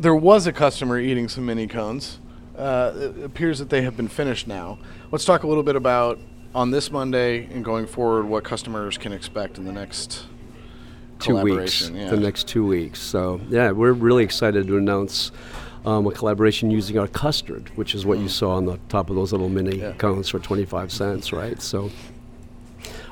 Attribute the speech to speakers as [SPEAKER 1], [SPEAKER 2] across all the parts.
[SPEAKER 1] there was a customer eating some mini cones. Uh, it appears that they have been finished now. Let's talk a little bit about on this Monday and going forward what customers can expect in the next
[SPEAKER 2] two weeks.
[SPEAKER 1] Yeah.
[SPEAKER 2] The next two weeks. So yeah, we're really excited to announce um, a collaboration using our custard, which is what you saw on the top of those little mini
[SPEAKER 1] Mm. Yeah.
[SPEAKER 2] cones for 25 cents, right? So.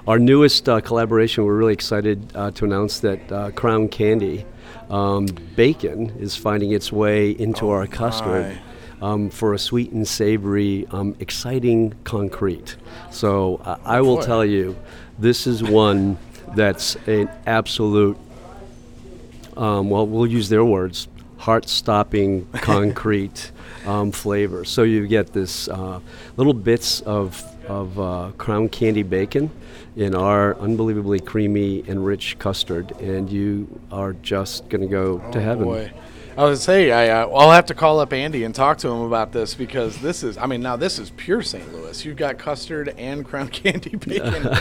[SPEAKER 2] Our newest uh, collaboration, we're really excited uh, to announce that uh, Crown Candy um, bacon is finding its way into our custard um, for a sweet and savory, um, exciting concrete. So uh, I will tell you, this is one that's an absolute, um, well, we'll use their words, heart stopping concrete um, flavor. So you get this uh, little bits of, of uh, crown candy bacon in our unbelievably creamy and rich custard, and you are just going to go to heaven.
[SPEAKER 1] Oh, Boy. I was say I, uh, I'll have to call up Andy and talk to him about this because this is I mean now this is pure St. Louis. You've got custard and crown candy bacon.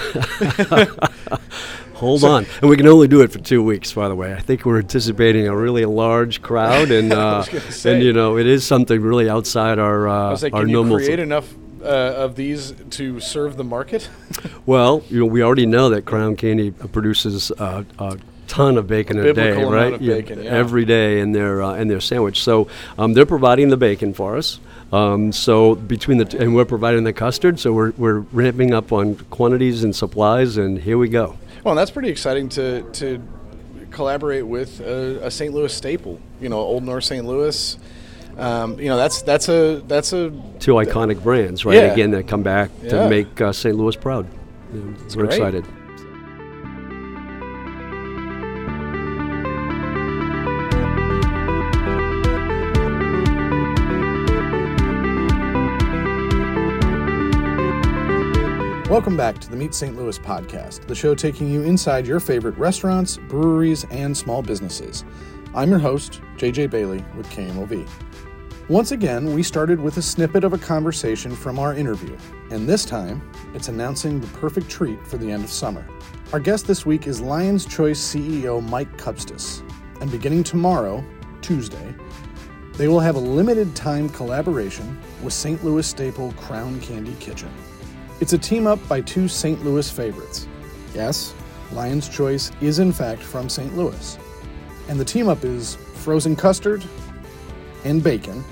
[SPEAKER 2] Hold on, and we can only do it for two weeks. By the way, I think we're anticipating a really large crowd, and uh,
[SPEAKER 1] was gonna say.
[SPEAKER 2] and you know it is something really outside our uh,
[SPEAKER 1] I was like,
[SPEAKER 2] our
[SPEAKER 1] can you
[SPEAKER 2] normal.
[SPEAKER 1] create enough uh, of these to serve the market?
[SPEAKER 2] well, you know, we already know that Crown Candy produces uh, a ton of bacon a day, right?
[SPEAKER 1] of bacon, yeah.
[SPEAKER 2] every day in their uh, in their sandwich. So um, they're providing the bacon for us. Um, so between the t- and we're providing the custard. So we're we're ramping up on quantities and supplies, and here we go.
[SPEAKER 1] well, that's pretty exciting to to collaborate with a, a St. Louis staple. You know, Old North St. Louis. Um, you know, that's that's a that's a
[SPEAKER 2] two iconic brands, right?
[SPEAKER 1] Yeah.
[SPEAKER 2] Again, that come back
[SPEAKER 1] Yeah.
[SPEAKER 2] to make uh, St. Louis proud. You we're
[SPEAKER 1] great.
[SPEAKER 2] excited.
[SPEAKER 1] Welcome back to the Meet St. Louis podcast, the show taking you inside your favorite restaurants, breweries, and small businesses. I'm your host, JJ Bailey with KMOV. Once again, we started with a snippet of a conversation from our interview, and this time, it's announcing the perfect treat for the end of summer. Our guest this week is Lion's Choice CEO Mike Kupstas, and beginning tomorrow, Tuesday, they will have a limited time collaboration with St. Louis staple Crown Candy Kitchen. It's a team up by two St. Louis favorites. Yes, Lion's Choice is in fact from St. Louis. And the team up is frozen custard and bacon,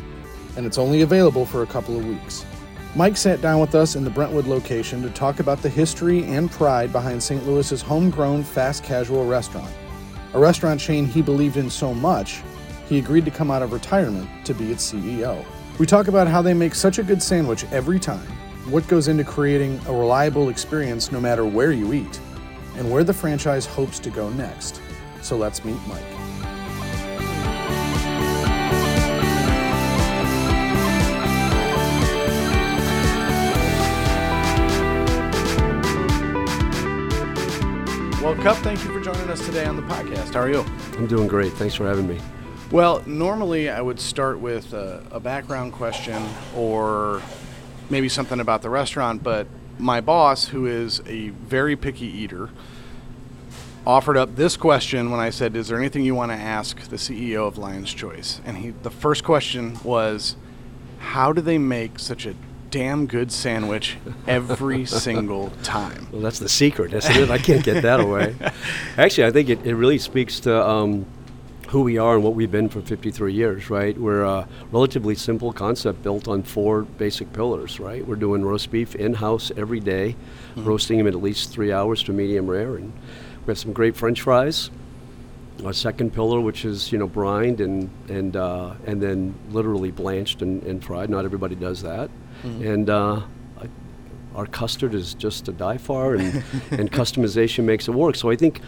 [SPEAKER 1] and it's only available for a couple of weeks. Mike sat down with us in the Brentwood location to talk about the history and pride behind St. Louis's homegrown fast casual restaurant. A restaurant chain he believed in so much, he agreed to come out of retirement to be its CEO. We talk about how they make such a good sandwich every time, what goes into creating a reliable experience no matter where you eat, and where the franchise hopes to go next. So let's meet Mike. Cup, thank you for joining us today on the podcast. How are you?
[SPEAKER 2] I'm doing great. Thanks for having me.
[SPEAKER 1] Well, normally I would start with a, a background question or maybe something about the restaurant, but my boss, who is a very picky eater, offered up this question when I said, "Is there anything you want to ask the CEO of Lion's Choice?" And he, the first question was, "How do they make such a damn good sandwich every single time?"
[SPEAKER 2] Well, that's the secret, isn't it? I can't get that away. Actually, I think it, it really speaks to um, who we are and what we've been for 53 years, right? We're a relatively simple concept built on four basic pillars, right? We're doing roast beef in house every day, roasting them at at least three hours to medium rare, and we have some great French fries. Our second pillar, which is you know brined and and uh, and then literally blanched and, and fried. Not everybody does that, and uh, our custard is just a die for, and, and customization makes it work. So I think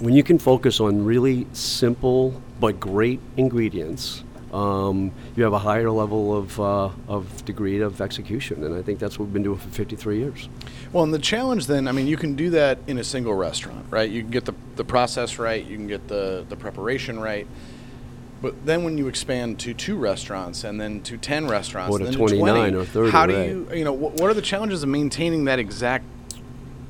[SPEAKER 2] when you can focus on really simple but great ingredients, um, you have a higher level of, uh, of degree of execution, and I think that's what we've been doing for 53 years.
[SPEAKER 1] Well, and the challenge then, I mean, you can do that in a single restaurant, right? You can get the, the process right, you can get the, the preparation right. But then when you expand to two restaurants and then to 10 restaurants,
[SPEAKER 2] Or to
[SPEAKER 1] then
[SPEAKER 2] 29
[SPEAKER 1] 20,
[SPEAKER 2] or 30,
[SPEAKER 1] how do
[SPEAKER 2] right.
[SPEAKER 1] you, you know, what, what are the challenges of maintaining that exact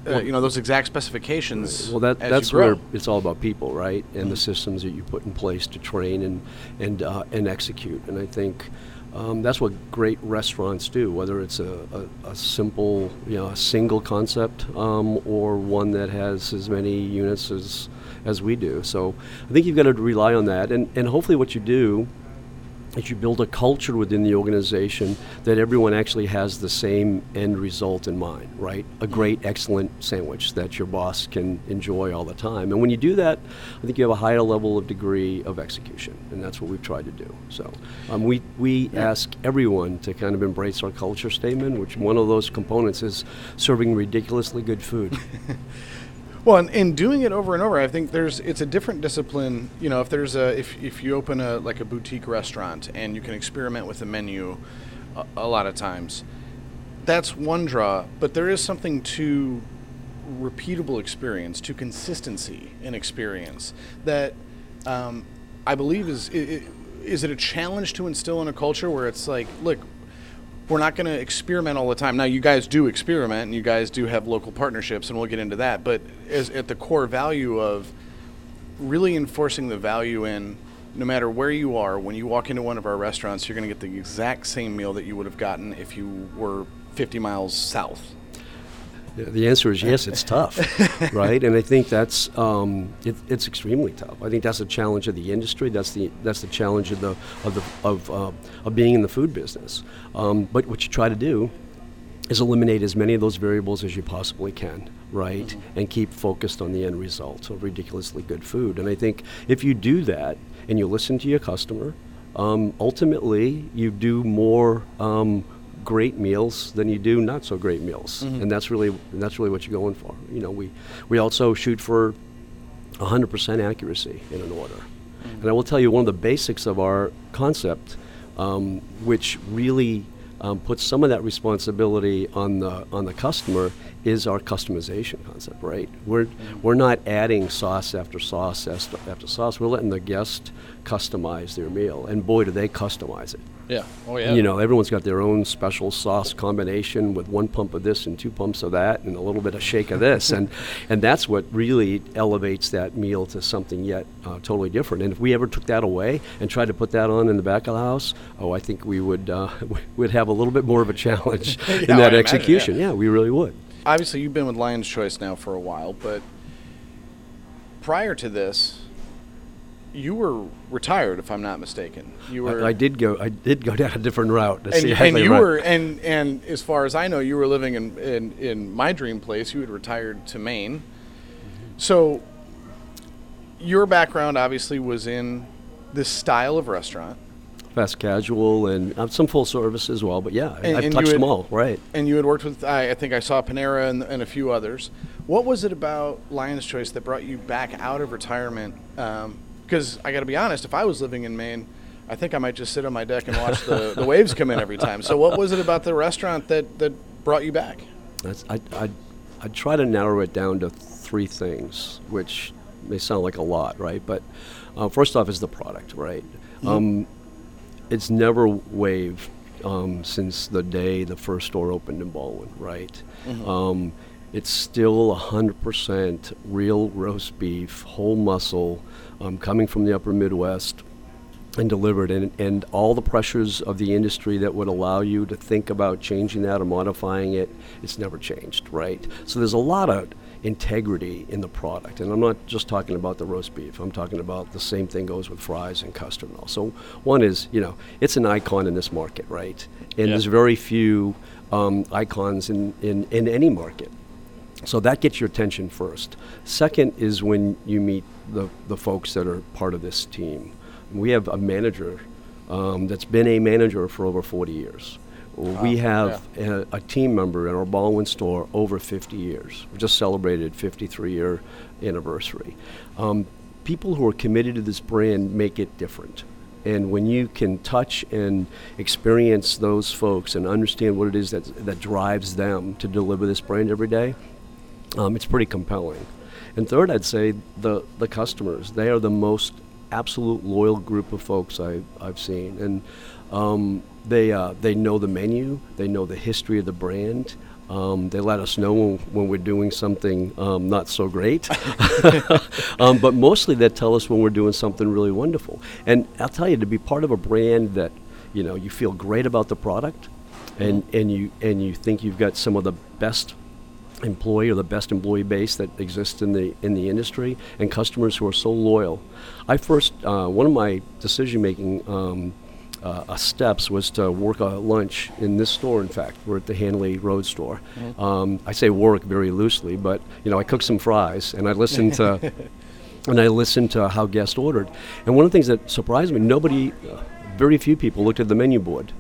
[SPEAKER 1] uh, you know those exact specifications.
[SPEAKER 2] Well, that, that's where it's all about people, right? And
[SPEAKER 1] Mm-hmm.
[SPEAKER 2] the systems that you put in place to train and and uh, and execute. And I think um, that's what great restaurants do. Whether it's a, a, a simple, you know, a single concept, um, or one that has as many units as as we do. So I think you've got to rely on that, and and hopefully what you do is you build a culture within the organization that everyone actually has the same end result in mind, right? A great, excellent sandwich that your boss can enjoy all the time. And when you do that, I think you have a higher level of degree of execution, and that's what we've tried to do. So um, we, we ask everyone to kind of embrace our culture statement, which one of those components is serving ridiculously good food.
[SPEAKER 1] Well, and, and doing it over and over, I think there's it's a different discipline. You know, if there's a if, if you open a like a boutique restaurant and you can experiment with the menu, a, a lot of times, that's one draw. But there is something to repeatable experience, to consistency in experience that um, I believe is i- i- is it a challenge to instill in a culture where it's like, look, we're not going to experiment all the time. Now, you guys do experiment, and you guys do have local partnerships, and we'll get into that. But as, at the core value of really enforcing the value in no matter where you are, when you walk into one of our restaurants, you're going to get the exact same meal that you would have gotten if you were 50 miles south.
[SPEAKER 2] The answer is yes, it's tough, right? And I think that's um, it, it's extremely tough. I think that's a challenge of the industry. That's the that's the challenge of the of the of, uh, of being in the food business. Um, but what you try to do is eliminate as many of those variables as you possibly can, right? And keep focused on the end result of ridiculously good food. And I think if you do that and you listen to your customer, um, ultimately you do more um, great meals than you do not so great meals, and that's really that's really what you're going for. You know, we we also shoot for 100% accuracy in an order. And I will tell you one of the basics of our concept, um, which really um, puts some of that responsibility on the on the customer, is our customization concept. Right? We're we're not adding sauce after sauce after sauce. We're letting the guest customize their meal, and boy, do they customize it.
[SPEAKER 1] Yeah. Oh, yeah.
[SPEAKER 2] You know, everyone's got their own special sauce combination with one pump of this and two pumps of that and a little bit of shake of this, and and that's what really elevates that meal to something yet uh, totally different. And if we ever took that away and tried to put that on in the back of the house, oh, I think we would uh, would have a little bit more of a challenge
[SPEAKER 1] Yeah,
[SPEAKER 2] in
[SPEAKER 1] I
[SPEAKER 2] that
[SPEAKER 1] imagine,
[SPEAKER 2] execution.
[SPEAKER 1] yeah.
[SPEAKER 2] yeah, we really would.
[SPEAKER 1] Obviously, you've been with Lion's Choice now for a while, but prior to this, you were retired, if I'm not mistaken. You were.
[SPEAKER 2] I, I did go. I did go down a different route.
[SPEAKER 1] And, and you
[SPEAKER 2] right.
[SPEAKER 1] were and and as far as I know, you were living in in, in my dream place. You had retired to Maine, so your background obviously was in this style of restaurant,
[SPEAKER 2] fast casual and uh, some full service as well. But yeah,
[SPEAKER 1] And-
[SPEAKER 2] I've
[SPEAKER 1] and
[SPEAKER 2] touched
[SPEAKER 1] had-
[SPEAKER 2] them all. Right.
[SPEAKER 1] and you had worked with. I, I think I saw Panera and, and a few others. What was it about Lion's Choice that brought you back out of retirement? Because I got to be honest, if I was living in Maine. I think I might just sit on my deck and watch the, the waves come in every time. So, what was it about the restaurant that, that brought you back?
[SPEAKER 2] That's, I, I, I try to narrow it down to three things, which may sound like a lot, right? But uh, first off is the product, right? Um, it's never waved um, since the day the first store opened in Ballwin, right? Um, it's still 100% real roast beef, whole muscle, um, coming from the upper Midwest and delivered. And, and all the pressures of the industry that would allow you to think about changing that or modifying it it's never changed right? So there's a lot of integrity in the product. And i'm not just talking about the roast beef. I'm talking about the same thing goes with fries and custard and all. So one is you know it's an icon in this market right? And
[SPEAKER 1] Yeah.
[SPEAKER 2] there's very few um, icons in, in, in any market so that gets your attention first. Second is when you meet the, the folks that are part of this team. We have a manager um, that's been a manager for over 40 years. we have a, a team member in our Ballwin store over 50 years. We just celebrated 53 year anniversary. Um, people who are committed to this brand make it different. And when you can touch and experience those folks and understand what it is that, that drives them to deliver this brand every day, um, it's pretty compelling. And third, I'd say the, the customers. They are the most absolute loyal group of folks I've, I've seen. And um, they, uh, they know the menu, they know the history of the brand. Um, they let us know when, when we're doing something um, not so great. um, but mostly they tell us when we're doing something really wonderful. And I'll tell you, to be part of a brand that, you know, you feel great about the product and, and, you, and you think you've got some of the best employee or the best employee base that exists in the in the industry and customers who are so loyal. I first uh, one of my decision making um, uh, steps was to work a lunch in this store. In fact, we're at the Hanley Road store. Mm-hmm. Um, I say work very loosely, but you know I cooked some fries and I listened to. and I listened to how guests ordered, and one of the things that surprised me, nobody, uh, very few people looked at the menu board.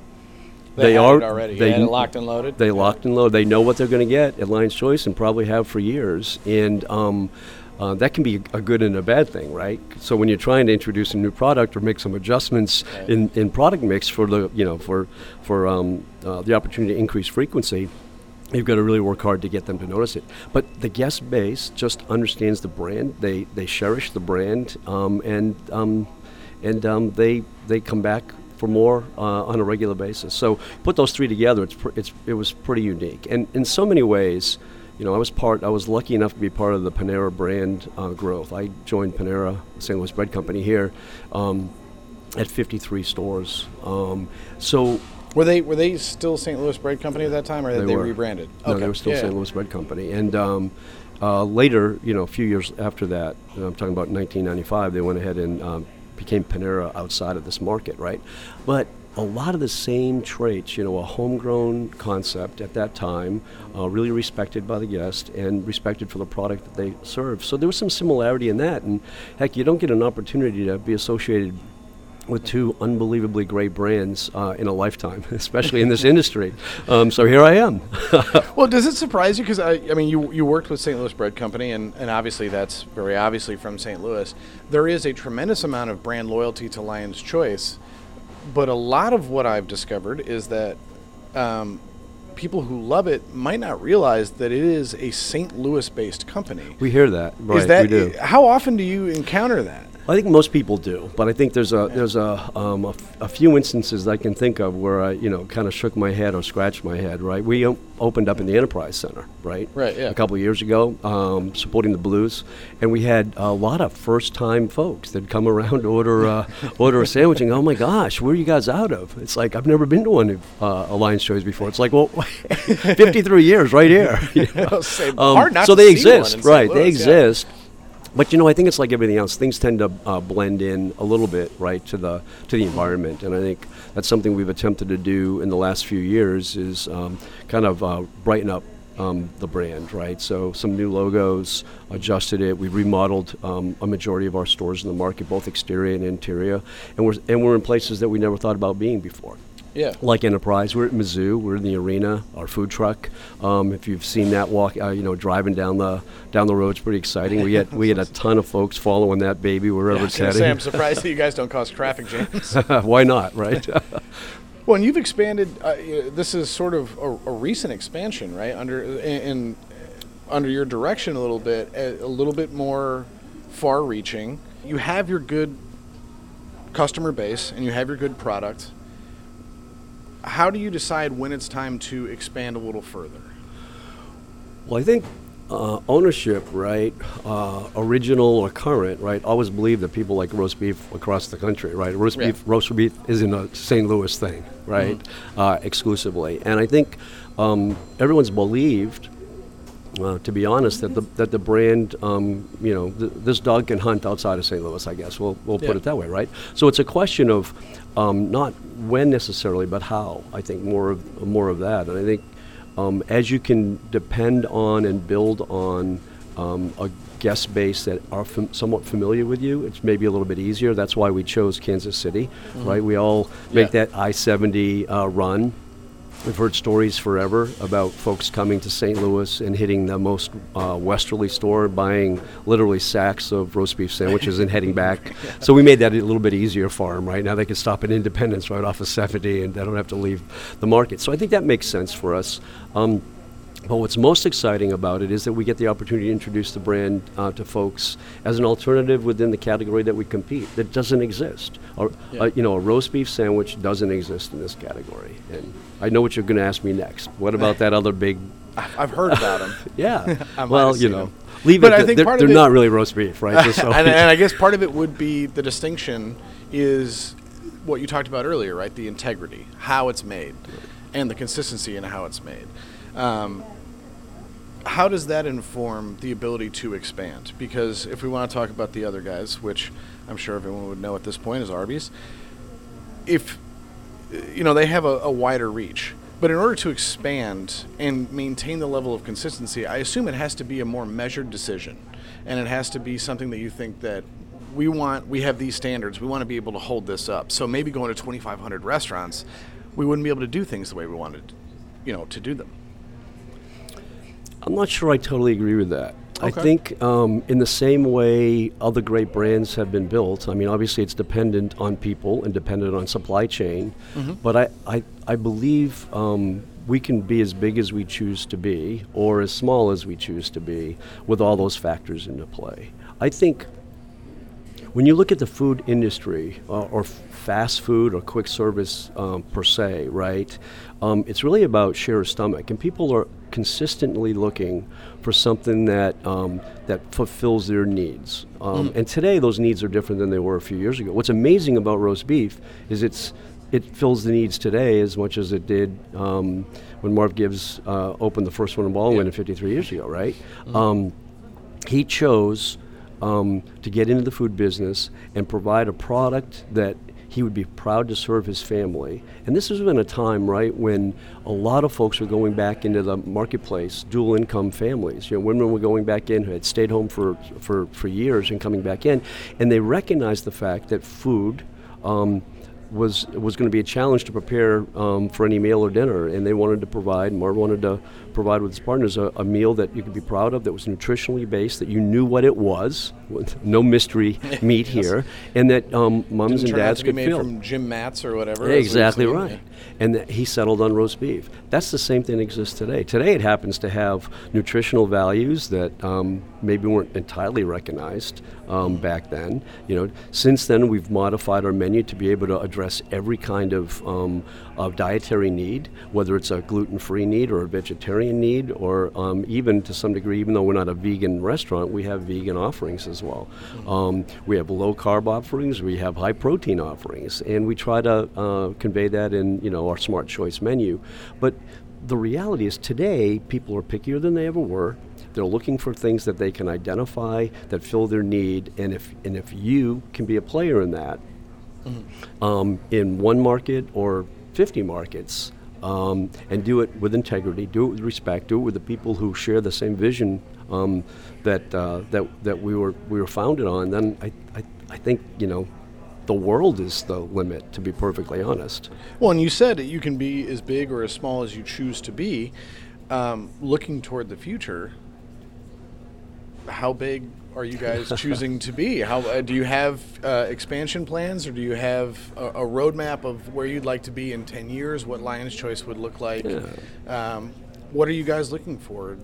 [SPEAKER 1] They, they are already. They it locked and loaded.
[SPEAKER 2] They locked and loaded. They know what they're going to get at Lion's Choice and probably have for years. And um, uh, that can be a good and a bad thing, right? So when you're trying to introduce a new product or make some adjustments right. in, in product mix for the you know for for um, uh, the opportunity to increase frequency, you've got to really work hard to get them to notice it. But the guest base just understands the brand. They they cherish the brand, um, and um, and um, they they come back for more uh, on a regular basis. So put those three together, it's, pr- it's it was pretty unique. And in so many ways, you know, I was part. I was lucky enough to be part of the Panera brand uh, growth. I joined Panera, St. Louis Bread Company here, um, at 53 stores. Um, so
[SPEAKER 1] were they were they still St. Louis Bread Company at that time, or
[SPEAKER 2] they,
[SPEAKER 1] they, rebranded?
[SPEAKER 2] No, okay. they were still yeah. St. Louis Bread Company. And um, uh, later, you know, a few years after that, I'm talking about 1995, they went ahead and um, became Panera outside of this market, right? But a lot of the same traits, you know, a homegrown concept at that time, uh, really respected by the guest and respected for the product that they serve. So there was some similarity in that. And heck, you don't get an opportunity to be associated with two unbelievably great brands uh, in a lifetime, especially in this industry. Um, so here I am.
[SPEAKER 1] well, does it surprise you? Because I, I mean, you you worked with St. Louis Bread Company, and, and obviously that's very obviously from St. Louis. There is a tremendous amount of brand loyalty to Lion's Choice, but a lot of what I've discovered is that. Um, people who love it might not realize that it is a St. Louis-based company.
[SPEAKER 2] We hear that, right?
[SPEAKER 1] Is that,
[SPEAKER 2] we do.
[SPEAKER 1] How often do you encounter that?
[SPEAKER 2] I think most people do, but I think there's a there's a, um, a, f- a few instances I can think of where I you know kind of shook my head or scratched my head. Right, we opened up in the Enterprise Center, right?
[SPEAKER 1] Right. Yeah.
[SPEAKER 2] A couple of years ago, um, supporting the Blues, and we had a lot of first-time folks that come around to order uh, order a sandwich and go, "Oh my gosh, where are you guys out of?" It's like I've never been to one of uh, Alliance shows before. It's like, well, 53 years right here.
[SPEAKER 1] You know? um,
[SPEAKER 2] so they exist, right? Louis, they exist. Yeah but you know, I think it's like everything else. Things tend to uh, blend in a little bit, right, to the to the environment, and I think that's something we've attempted to do in the last few years is um, kind of uh, brighten up um, the brand, right? So some new logos, adjusted it. We remodeled um, a majority of our stores in the market, both exterior and interior, and we're and we're in places that we never thought about being before.
[SPEAKER 1] Yeah.
[SPEAKER 2] Like Enterprise, we're at Mizzou. We're in the arena. Our food truck. Um, if you've seen that walk, uh, you know, driving down the down the road, it's pretty exciting. We get we get a ton of folks following that baby wherever
[SPEAKER 1] yeah,
[SPEAKER 2] it's heading.
[SPEAKER 1] Say, I'm surprised that you guys don't cause traffic jams.
[SPEAKER 2] Why not, right?
[SPEAKER 1] well, and you've expanded. Uh, this is sort of a, a recent expansion, right? Under in, in under your direction a little bit, a, a little bit more far-reaching. You have your good customer base and you have your good product how do you decide when it's time to expand a little further?
[SPEAKER 2] Well, I think uh, ownership, right, uh, original or current, right, always believe that people like roast beef across the country, right? Roast yeah. beef, roast beef isn't a St. Louis thing, right, mm-hmm. uh, exclusively. And I think um, everyone's believed uh, to be honest, that the that the brand, um, you know, th- this dog can hunt outside of St. Louis. I guess we'll we'll yeah. put it that way, right? So it's a question of um, not when necessarily, but how. I think more of more of that, and I think um, as you can depend on and build on um, a guest base that are fam- somewhat familiar with you, it's maybe a little bit easier. That's why we chose Kansas City, mm-hmm. right? We all make yeah. that I seventy uh, run We've heard stories forever about folks coming to St. Louis and hitting the most uh, westerly store, buying literally sacks of roast beef sandwiches and heading back. So we made that a little bit easier for them, right? Now they can stop at Independence right off of 70 and they don't have to leave the market. So I think that makes sense for us. Um, but what's most exciting about it is that we get the opportunity to introduce the brand uh, to folks as an alternative within the category that we compete that doesn't exist. Or, yeah. uh, you know, a roast beef sandwich doesn't exist in this category. And I know what you're going to ask me next. What about that other big
[SPEAKER 1] I've I've heard about them.
[SPEAKER 2] Yeah. Well, you know,
[SPEAKER 1] them.
[SPEAKER 2] leave
[SPEAKER 1] But
[SPEAKER 2] it.
[SPEAKER 1] I think
[SPEAKER 2] they're
[SPEAKER 1] part of
[SPEAKER 2] they're
[SPEAKER 1] it-
[SPEAKER 2] not really roast beef, right? So
[SPEAKER 1] and, and I guess part of it would be the distinction is what you talked about earlier, right? The integrity, how it's made, and the consistency in how it's made. Um, how does that inform the ability to expand? Because if we want to talk about the other guys, which I'm sure everyone would know at this point is Arby's, if you know they have a, a wider reach. But in order to expand and maintain the level of consistency, I assume it has to be a more measured decision, and it has to be something that you think that we want. We have these standards. We want to be able to hold this up. So maybe going to 2,500 restaurants, we wouldn't be able to do things the way we wanted, you know, to do them.
[SPEAKER 2] I'm not sure I totally agree with that. I think um, in the same way other great brands have been built, I mean, obviously it's dependent on people and dependent on supply chain, but I, I, I believe um, we can be as big as we choose to be or as small as we choose to be with all those factors into play. I think when you look at the food industry uh, or f- fast food or quick service um, per se, right? Um, it's really about share of stomach, and people are consistently looking for something that um, that fulfills their needs. Um, And today, those needs are different than they were a few years ago. What's amazing about roast beef is it's it fills the needs today as much as it did um, when Marv Gibbs uh, opened the first one in Ballwin 53 years ago, right? Um, he chose um, to get into the food business and provide a product that he would be proud to serve his family. And this has been a time, right, when a lot of folks were going back into the marketplace, dual income families. You know, women were going back in who had stayed home for, for, for years and coming back in, and they recognized the fact that food. Um, was was going to be a challenge to prepare um, for any meal or dinner, and they wanted to provide. Marv wanted to provide with his partners a, a meal that you could be proud of, that was nutritionally based, that you knew what it was, no mystery meat here, and that um, moms
[SPEAKER 1] Didn't
[SPEAKER 2] and dads could
[SPEAKER 1] made
[SPEAKER 2] feel.
[SPEAKER 1] from Jim Mats or whatever. we've
[SPEAKER 2] Exactly right.
[SPEAKER 1] yeah.
[SPEAKER 2] And that he settled on roast beef. That's the same thing that exists today. Today it happens to have nutritional values that um, maybe weren't entirely recognized um, back then. You know, since then we've modified our menu to be able to address every kind of, um, of dietary need, whether it's a gluten-free need or a vegetarian need, or um, even to some degree, even though we're not a vegan restaurant, we have vegan offerings as well. Um, we have low-carb offerings, we have high-protein offerings, and we try to uh, convey that in you know our Smart Choice menu. But the reality is today people are pickier than they ever were. They're looking for things that they can identify that fill their need, and if and if you can be a player in that, um, in one market or 50 markets um, and do it with integrity, do it with respect, do it with the people who share the same vision um, that, uh, that, that we, were, we were founded on, then I, I, I think, you know, the world is the limit, to be perfectly honest.
[SPEAKER 1] Well, and you said that you can be as big or as small as you choose to be. Um, looking toward the future, how big are you guys choosing to be? How uh, do you have uh, expansion plans, or do you have a, a roadmap of where you'd like to be in ten years? What Lion's Choice would look like? Um, what are you guys looking for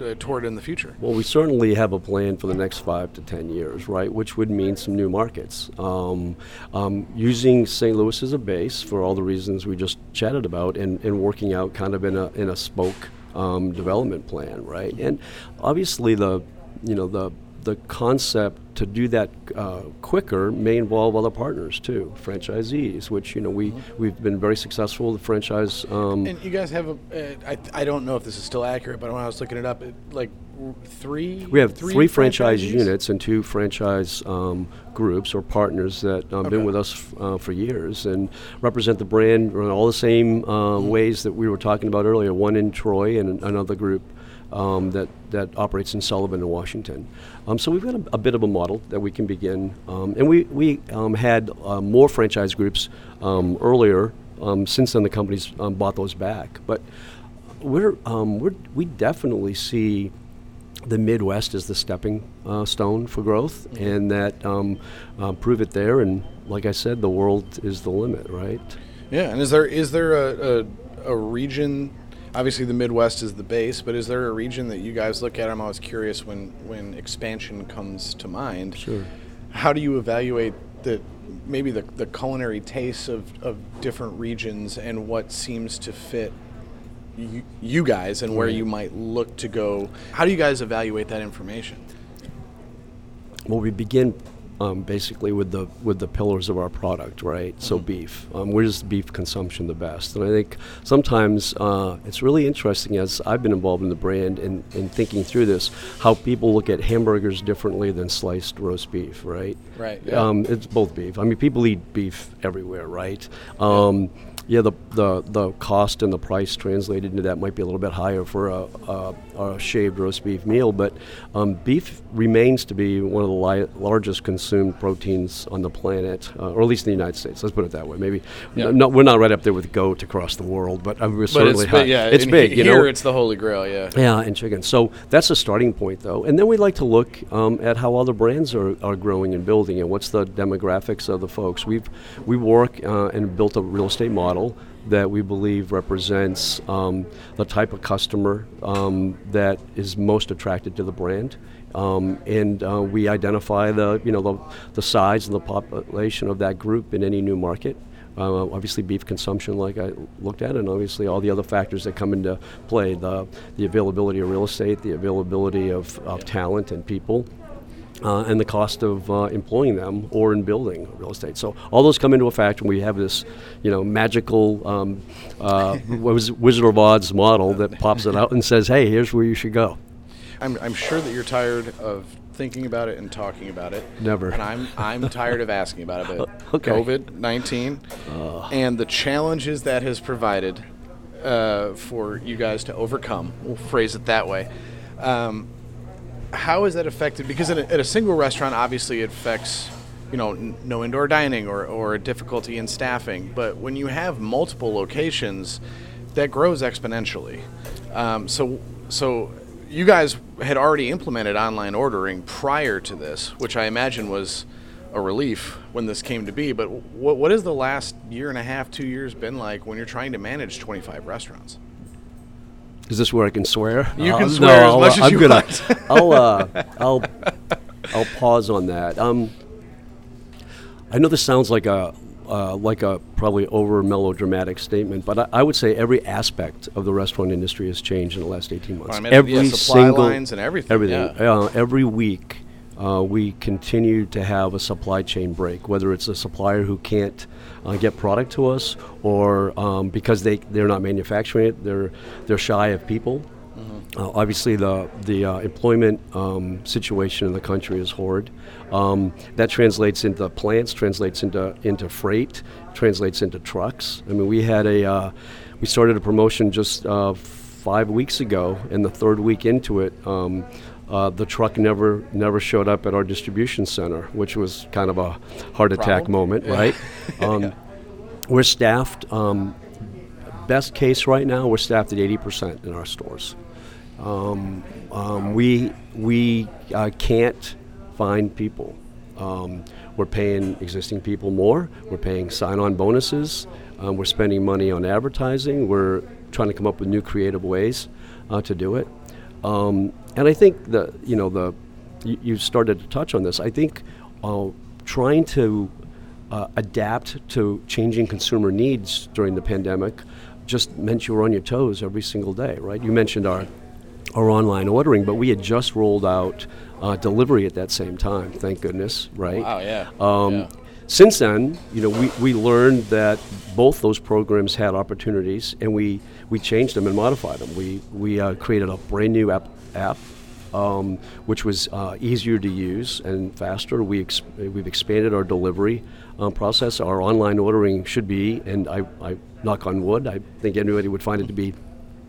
[SPEAKER 1] uh, toward in the future?
[SPEAKER 2] Well, we certainly have a plan for the next five to ten years, right? Which would mean some new markets. Um, um, using St. Louis as a base for all the reasons we just chatted about, and, and working out kind of in a in a spoke um, development plan, right? And obviously the you know the the concept to do that uh, quicker may involve other partners too, franchisees, which you know we we've been very successful with the franchise. Um,
[SPEAKER 1] And you guys have a, uh, I, I don't know if this is still accurate, but when I was looking it up, it, like three.
[SPEAKER 2] We have three, franchise units and two franchise um, groups or partners that um,
[SPEAKER 1] Okay.
[SPEAKER 2] been with us f- uh, for years and represent the brand in all the same uh,
[SPEAKER 1] Mm-hmm.
[SPEAKER 2] ways that we were talking about earlier. One in Troy and another group um, that that operates in Sullivan and Washington. Um, so we've got a, a bit of a model that we can begin, um, and we we um, had uh, more franchise groups um, earlier. Um, since then, the companies um, bought those back, but we're, um, we're we definitely see the Midwest is the stepping uh, stone for growth, and that um, uh, prove it there. And like I said, the world is the limit, right?
[SPEAKER 1] Yeah, and is there is there a, a, a region? Obviously, the Midwest is the base, but is there a region that you guys look at? I'm always curious when when expansion comes to mind.
[SPEAKER 2] Sure.
[SPEAKER 1] How do you evaluate the maybe the, the culinary tastes of, of different regions and what seems to fit you, you guys and where you might look to go. How do you guys evaluate that information?
[SPEAKER 2] Well, we begin um, basically with the with the pillars of our product, right? Mm-hmm. So beef. Um, where's beef consumption the best? And I think sometimes uh, it's really interesting as I've been involved in the brand and, and thinking through this, how people look at hamburgers differently than sliced roast beef, right?
[SPEAKER 1] Right.
[SPEAKER 2] Yeah. Um, it's both beef. I mean, people eat beef everywhere, right? Um, yeah yeah, the, the, the cost and the price translated into that might be a little bit higher for a, a, shaved roast beef meal, but um, beef remains to be one of the li- largest consumed proteins on the planet, uh, or at least in the United States. Let's put it that way. Maybe yeah. no, we're not right up there with goat across the world, but uh, we're but certainly
[SPEAKER 1] it's
[SPEAKER 2] high.
[SPEAKER 1] Big, yeah,
[SPEAKER 2] it's big.
[SPEAKER 1] Here,
[SPEAKER 2] you know?
[SPEAKER 1] it's the holy grail. Yeah.
[SPEAKER 2] Yeah, and chicken. So that's a starting point, though, and then we like to look um, at how other brands are, are growing and building, and what's the demographics of the folks. We've we work uh, and built a real estate model that we believe represents um, the type of customer um, that is most attracted to the brand. Um, and uh, we identify the you know the, the size and the population of that group in any new market. Uh, obviously, beef consumption, like I looked at, and obviously all the other factors that come into play the, the availability of real estate, the availability of, of talent and people, uh, and the cost of uh, employing them or in building real estate. So all those come into effect, and we have this, you know, magical um, uh, Wizard of Oz model that pops it out and says, "Hey, here's where you should go."
[SPEAKER 1] I'm, I'm sure that you're tired of thinking about it and talking about it.
[SPEAKER 2] Never.
[SPEAKER 1] And I'm I'm tired of asking about it. But okay. COVID nineteen and the challenges that has provided uh, for you guys to overcome. We'll phrase it that way. Um, how is that affected? Because at a, at a single restaurant, obviously, it affects you know n- no indoor dining or, or difficulty in staffing. But when you have multiple locations, that grows exponentially. Um, so so you guys had already implemented online ordering prior to this, which I imagine was a relief when this came to be. But what what has the last year and a half, two years been like when you're trying to manage 25 restaurants?
[SPEAKER 2] Is this where I can swear?
[SPEAKER 1] You can uh, swear no, as much I'll, as you
[SPEAKER 2] gonna,
[SPEAKER 1] want.
[SPEAKER 2] I'll, uh, I'll, I'll pause on that. Um, I know this sounds like a uh, like a probably over melodramatic statement, but I, I, would say every aspect of the restaurant industry has changed in the last 18 months.
[SPEAKER 1] I mean, every yeah, supply single, lines and everything.
[SPEAKER 2] Everything.
[SPEAKER 1] Yeah.
[SPEAKER 2] Uh, every week, uh, we continue to have a supply chain break, whether it's a supplier who can't uh, get product to us, or um, because they they're not manufacturing it, they're they're shy of people. Mm-hmm. Uh, obviously, the the uh, employment um, situation in the country is horrid. Um, that translates into plants, translates into into freight, translates into trucks. I mean, we had a uh, we started a promotion just uh, five weeks ago, and the third week into it. Um, uh, the truck never never showed up at our distribution center, which was kind of a heart attack Problem? moment, yeah. right? Um, yeah. We're staffed. Um, best case right now, we're staffed at 80% in our stores. Um, um, we we uh, can't find people. Um, we're paying existing people more. We're paying sign-on bonuses. Um, we're spending money on advertising. We're trying to come up with new creative ways uh, to do it. Um, and I think the you know the you, you started to touch on this. I think uh, trying to uh, adapt to changing consumer needs during the pandemic just meant you were on your toes every single day, right? You mentioned our our online ordering, but we had just rolled out uh, delivery at that same time. Thank goodness, right?
[SPEAKER 1] Wow, yeah.
[SPEAKER 2] Um,
[SPEAKER 1] yeah.
[SPEAKER 2] Since then, you know, we, we learned that both those programs had opportunities, and we, we changed them and modified them. We we uh, created a brand new app app, um, which was uh, easier to use and faster. We ex- we've expanded our delivery um, process. Our online ordering should be, and I, I knock on wood, I think anybody would find it to be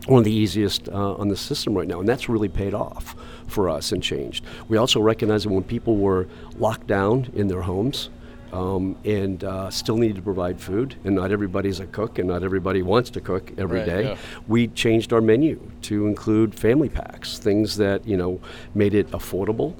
[SPEAKER 2] one of the easiest uh, on the system right now, and that's really paid off for us and changed. We also recognize that when people were locked down in their homes, um, and uh, still need to provide food. And not everybody's a cook, and not everybody wants to cook every
[SPEAKER 1] right,
[SPEAKER 2] day.
[SPEAKER 1] Yeah.
[SPEAKER 2] We changed our menu to include family packs, things that you know made it affordable.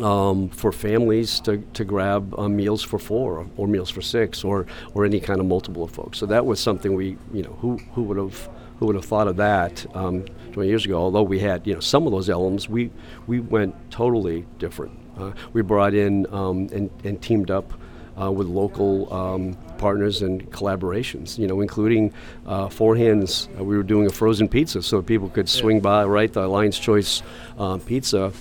[SPEAKER 2] Um, for families to, to grab uh, meals for four or, or, meals for six or, or any kind of multiple of folks. So that was something we, you know, who, who would have who would have thought of that um, 20 years ago? Although we had, you know, some of those elements, we we went totally different. Uh, we brought in um, and, and, teamed up uh, with local um, partners and collaborations. You know, including uh, Four Hands. Uh, we were doing a frozen pizza, so people could swing by. Right, the Lion's Choice uh, pizza.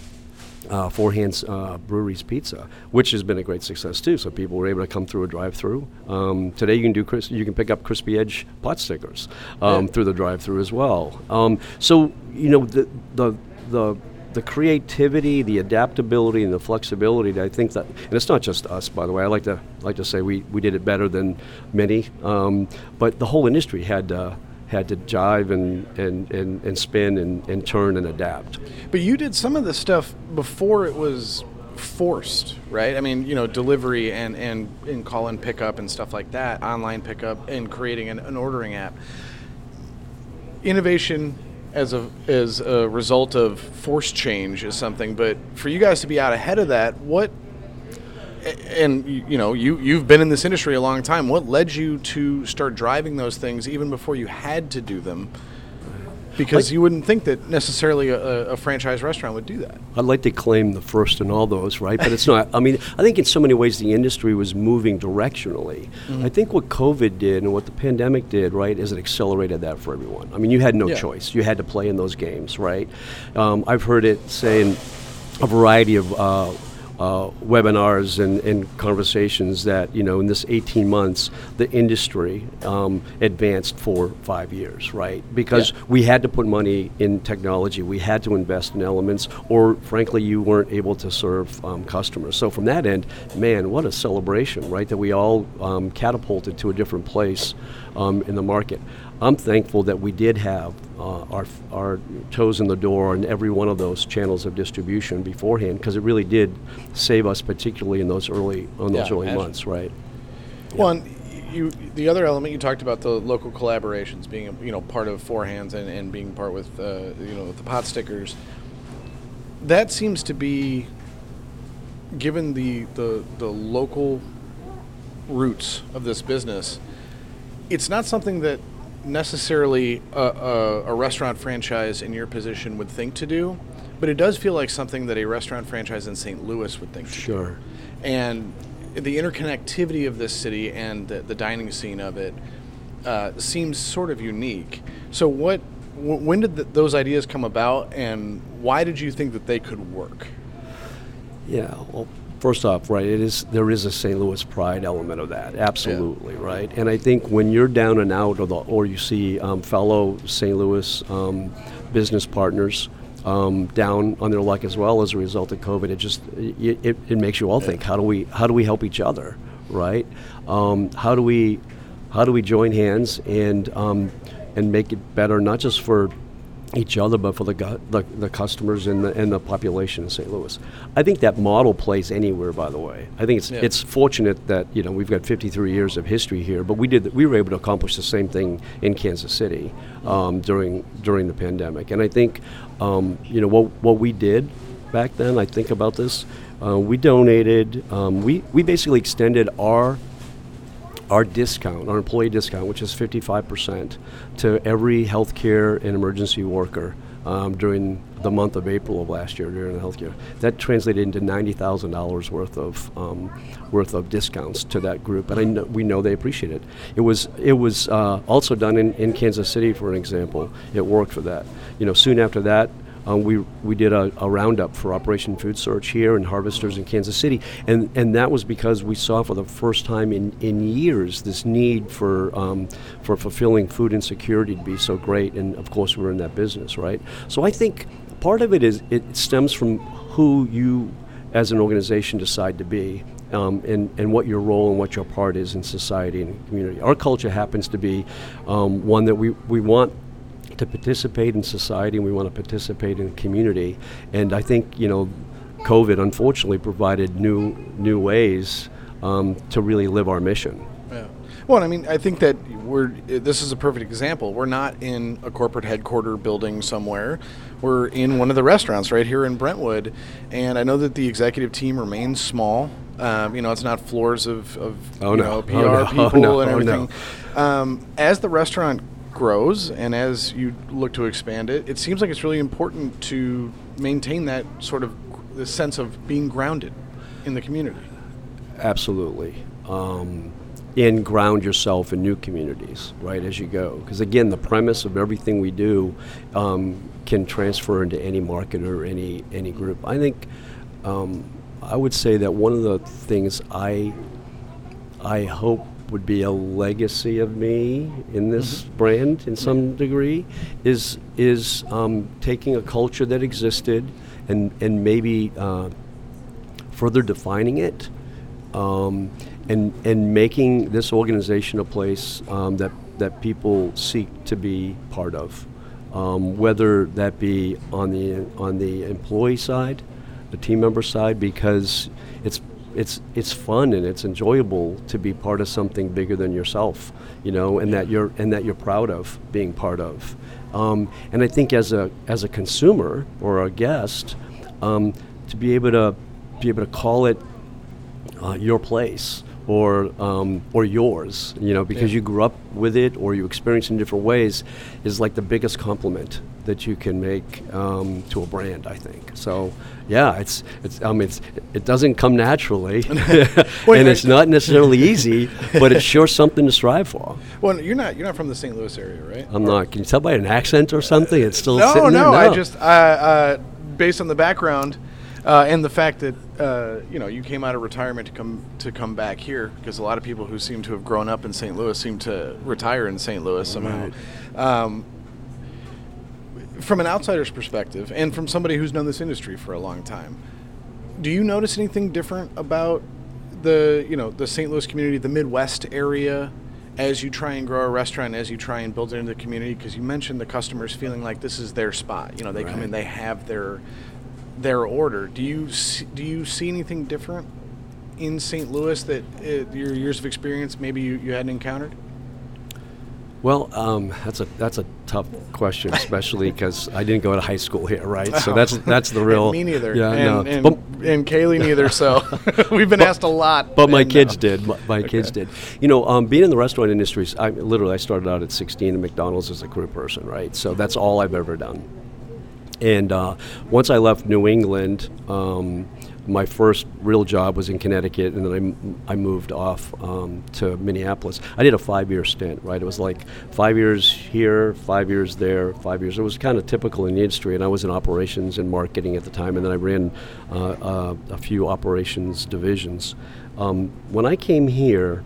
[SPEAKER 2] Uh, Four Hands uh, Brewery's Pizza, which has been a great success too. So people were able to come through a drive-through. Um, today you can do cris- you can pick up crispy edge pot stickers um,
[SPEAKER 1] Yeah.
[SPEAKER 2] through the drive-through as well. Um, so you know the the the the creativity, the adaptability, and the flexibility. That I think that, and it's not just us, by the way. I like to like to say we, we did it better than many, um, but the whole industry had to, had to jive and and, and, and spin and, and turn and adapt.
[SPEAKER 1] But you did some of this stuff before it was forced, right? I mean, you know, delivery and and, and call and pickup and stuff like that, online pickup and creating an, an ordering app. Innovation as a as a result of force change is something, but for you guys to be out ahead of that, what and you know you you've been in this industry a long time. What led you to start driving those things even before you had to do them? Because
[SPEAKER 2] Like-
[SPEAKER 1] you wouldn't think that necessarily a, a franchise restaurant would do that.
[SPEAKER 2] I'd like to claim the first in all those, right? But it's not. I mean, I think in so many ways the industry was moving directionally. I think what COVID did and what the pandemic did, right, is it accelerated that for everyone. I mean, you had no
[SPEAKER 1] Yeah.
[SPEAKER 2] choice. You had to play in those games, right? Um, I've heard it say in a variety of uh, uh, webinars and, and conversations that you know in this 18 months the industry um, advanced for five years right? Because
[SPEAKER 1] Yeah.
[SPEAKER 2] we had to put money in technology. We had to invest in elements or frankly you weren't able to serve um, customers. So from that end man what a celebration right that we all um, catapulted to a different place um, in the market I'm thankful that we did have uh, our, our toes in the door on every one of those channels of distribution beforehand because it really did save us, particularly in those early on those
[SPEAKER 1] Yeah,
[SPEAKER 2] early
[SPEAKER 1] imagine.
[SPEAKER 2] months, right?
[SPEAKER 1] One, you the other element you talked about the local collaborations being you know part of Four Hands and, and being part with uh, you know with the pot stickers. That seems to be, given the the the local roots of this business, it's not something that necessarily a, a, a restaurant franchise in your position would think to do, but it does feel like something that a restaurant franchise in St. Louis would think to do
[SPEAKER 2] Sure.
[SPEAKER 1] and the interconnectivity of this city and the, the dining scene of it uh, seems sort of unique. So, what, w- when did th- those ideas come about, and why did you think that they could work?
[SPEAKER 2] Yeah. Well, first off, right, it is there is a St. Louis pride element of that, absolutely, right. And I think when you're down and out, or the, or you see um, fellow St. Louis um, business partners. Um, down on their luck as well as a result of COVID, it just it, it, it makes you all think: how do we how do we help each other, right? Um, how do we how do we join hands and um, and make it better, not just for each other, but for the, the, the customers and the, and the population in St. Louis. I think that model plays anywhere, by the way. I think it's,
[SPEAKER 1] Yeah.
[SPEAKER 2] it's fortunate that, you know, we've got 53 years of history here, but we, did, we were able to accomplish the same thing in Kansas City um, during, during the pandemic. And I think, um, you know, what, what we did back then, I think about this, uh, we donated, um, we, we basically extended our our discount, our employee discount, which is 55%, to every healthcare and emergency worker um, during the month of April of last year during the healthcare. That translated into $90,000 worth of um, worth of discounts to that group, and I know, we know they appreciate it. It was it was uh, also done in, in Kansas City, for an example. It worked for that. You know, soon after that. Um, we, we did a, a roundup for Operation Food Search here and harvesters in Kansas City, and, and that was because we saw for the first time in, in years this need for um, for fulfilling food insecurity to be so great, and of course we're in that business, right? So I think part of it is it stems from who you as an organization decide to be. Um, and, and what your role and what your part is in society and community. Our culture happens to be um, one that we, we want to participate in society and we want to participate in the community. And I think, you know, COVID unfortunately provided new, new ways um, to really live our mission.
[SPEAKER 1] Yeah. Well, I mean, I think that we're. This is a perfect example. We're not in a corporate headquarter building somewhere. We're in one of the restaurants right here in Brentwood, and I know that the executive team remains small. Um, you know, it's not floors of, of
[SPEAKER 2] Oh,
[SPEAKER 1] you
[SPEAKER 2] no.
[SPEAKER 1] know,
[SPEAKER 2] Oh,
[SPEAKER 1] PR.
[SPEAKER 2] Oh,
[SPEAKER 1] people
[SPEAKER 2] no.
[SPEAKER 1] and
[SPEAKER 2] Oh, no.
[SPEAKER 1] everything. Um, as the restaurant grows and as you look to expand it, it seems like it's really important to maintain that sort of the sense of being grounded in the community.
[SPEAKER 2] Absolutely. um, and ground yourself in new communities, right, as you go. Because again, the premise of everything we do um, can transfer into any market or any any group. I think um, I would say that one of the things I I hope would be a legacy of me in this mm-hmm. brand in some degree is is um, taking a culture that existed and and maybe uh, further defining it um, and and making this organization a place um, that that people seek to be part of, um, whether that be on the on the employee side, the team member side, because it's it's fun and it's enjoyable to be part of something bigger than yourself, you know, and that you're and that you're proud of being part of. Um, and I think as a as a consumer or a guest, um, to be able to be able to call it uh, your place or um, or yours, you know, because yeah. you grew up with it or you experience it in different ways, is like the biggest compliment that you can make um, to a brand. I think so. Yeah, it's it's um it's it doesn't come naturally, and it's not necessarily easy, but it's sure something to strive for.
[SPEAKER 1] Well, you're not you're not from the St. Louis area, right?
[SPEAKER 2] I'm or not. Can you tell by an accent or something? It's still
[SPEAKER 1] no, no.
[SPEAKER 2] no.
[SPEAKER 1] I just uh, uh, based on the background uh, and the fact that uh, you know you came out of retirement to come to come back here because a lot of people who seem to have grown up in St. Louis seem to retire in St. Louis somehow. Right. Um, from an outsider's perspective, and from somebody who's known this industry for a long time, do you notice anything different about the you know the St. Louis community, the Midwest area? as you try and grow a restaurant, as you try and build it into the community, because you mentioned the customers feeling like this is their spot. You know, they right. come in, they have their their order. Do you see, do you see anything different in St. Louis that uh, your years of experience maybe you, you hadn't encountered?
[SPEAKER 2] Well, um, that's a that's a tough question, especially because I didn't go to high school here, right? So that's that's the real.
[SPEAKER 1] Me neither. Yeah, and, no. and, but, and Kaylee neither. So we've been but, asked a lot.
[SPEAKER 2] But my kids no. did. My, my okay. kids did. You know, um, being in the restaurant industry, I literally I started out at 16 at McDonald's as a crew person, right? So that's all I've ever done. And uh, once I left New England, um, my first real job was in Connecticut, and then I, I moved off um, to Minneapolis. I did a five year stint, right? It was like five years here, five years there, five years. It was kind of typical in the industry, and I was in operations and marketing at the time, and then I ran uh, uh, a few operations divisions. Um, when I came here,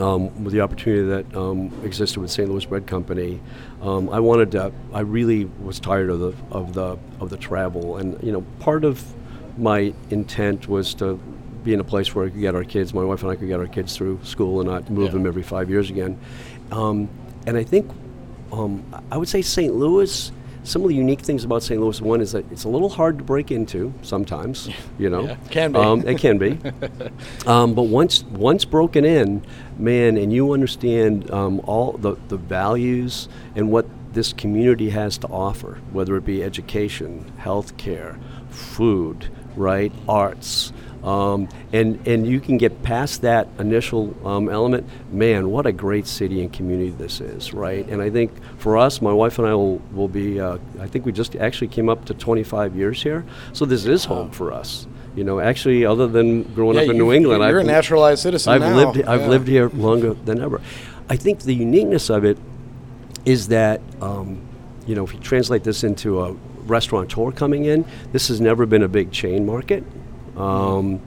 [SPEAKER 2] um, with the opportunity that um, existed with St. Louis Bread Company, um, I wanted to. I really was tired of the of the of the travel, and you know, part of my intent was to be in a place where I could get our kids. My wife and I could get our kids through school and not move yeah. them every five years again. Um, and I think um, I would say St. Louis some of the unique things about St. Louis, one is that it's a little hard to break into sometimes, you know.
[SPEAKER 1] Yeah, can be.
[SPEAKER 2] Um, it can be. um, but once once broken in, man, and you understand um, all the, the values and what this community has to offer, whether it be education, health care, food, right, arts, um, and and you can get past that initial um, element. Man, what a great city and community this is, right? And I think for us, my wife and I will will be. Uh, I think we just actually came up to 25 years here, so this is home for us. You know, actually, other than growing
[SPEAKER 1] yeah,
[SPEAKER 2] up in New England,
[SPEAKER 1] you're I've, a naturalized citizen
[SPEAKER 2] I've
[SPEAKER 1] now.
[SPEAKER 2] lived. I've yeah. lived here longer than ever. I think the uniqueness of it is that. Um, you know, if you translate this into a restaurateur coming in, this has never been a big chain market. Um,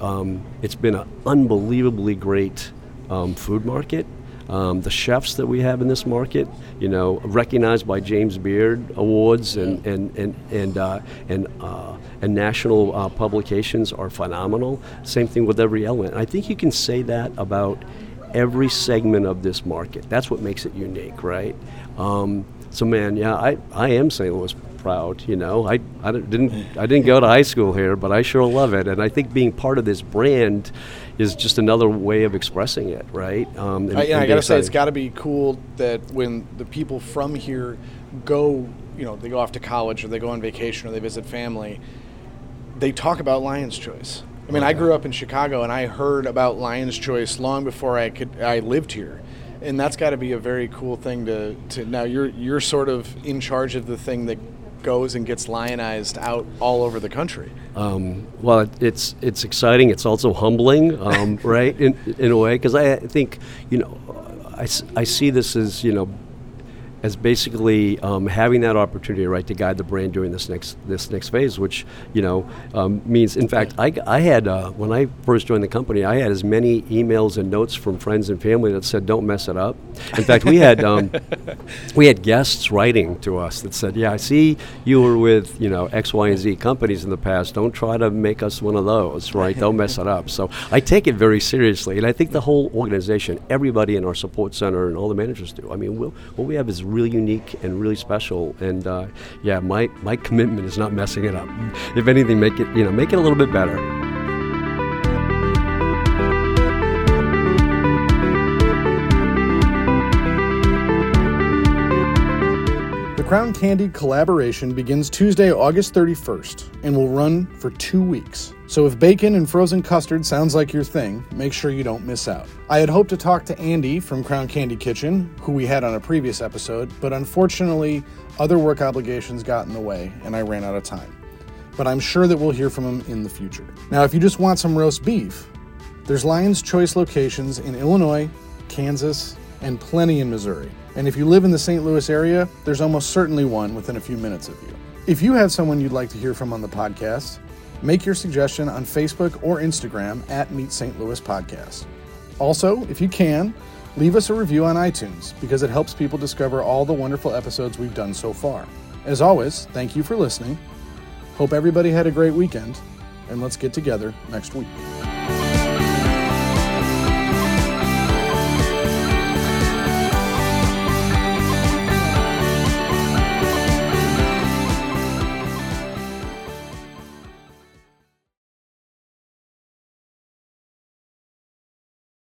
[SPEAKER 2] um, it's been an unbelievably great um, food market. Um, the chefs that we have in this market, you know, recognized by James Beard awards and and and and uh, and, uh, and national uh, publications are phenomenal. Same thing with every element. I think you can say that about every segment of this market. That's what makes it unique, right? Um, so, man, yeah, I, I am St. Louis proud. You know, I, I didn't I didn't go to high school here, but I sure love it, and I think being part of this brand is just another way of expressing it, right?
[SPEAKER 1] Um, and, I, yeah, I gotta say, it's got to be cool that when the people from here go, you know, they go off to college or they go on vacation or they visit family, they talk about Lion's Choice. I mean, I grew up in Chicago and I heard about Lion's Choice long before I could I lived here and that's got to be a very cool thing to, to now you're you're sort of in charge of the thing that
[SPEAKER 3] goes and gets lionized out all over the country.
[SPEAKER 2] Um, well, it, it's it's exciting. It's also humbling, um, right? In in a way, because I think you know, I, I see this as you know, as basically um, having that opportunity, right, to guide the brand during this next this next phase, which you know um, means. In fact, I, I had uh, when I first joined the company, I had as many emails and notes from friends and family that said, "Don't mess it up." In fact, we had um, we had guests writing to us that said, "Yeah, I see you were with you know X, Y, and Z companies in the past. Don't try to make us one of those, right? Don't mess it up." So I take it very seriously, and I think the whole organization, everybody in our support center, and all the managers do. I mean, we'll, what we have is really unique and really special. And uh, yeah, my my commitment is not messing it up. If anything, make it you know make it a little bit better.
[SPEAKER 1] Crown Candy collaboration begins Tuesday, August 31st, and will run for two weeks. So if bacon and frozen custard sounds like your thing, make sure you don't miss out. I had hoped to talk to Andy from Crown Candy Kitchen, who we had on a previous episode, but unfortunately, other work obligations got in the way, and I ran out of time. But I'm sure that we'll hear from him in the future. Now, if you just want some roast beef, there's Lion's Choice locations in Illinois, Kansas, and plenty in Missouri. And if you live in the St. Louis area, there's almost certainly one within a few minutes of you. If you have someone you'd like to hear from on the podcast, make your suggestion on Facebook or Instagram at Meet St. Louis Podcast. Also, if you can, leave us a review on iTunes because it helps people discover all the wonderful episodes we've done so far. As always, thank you for listening. Hope everybody had a great weekend, and let's get together next week.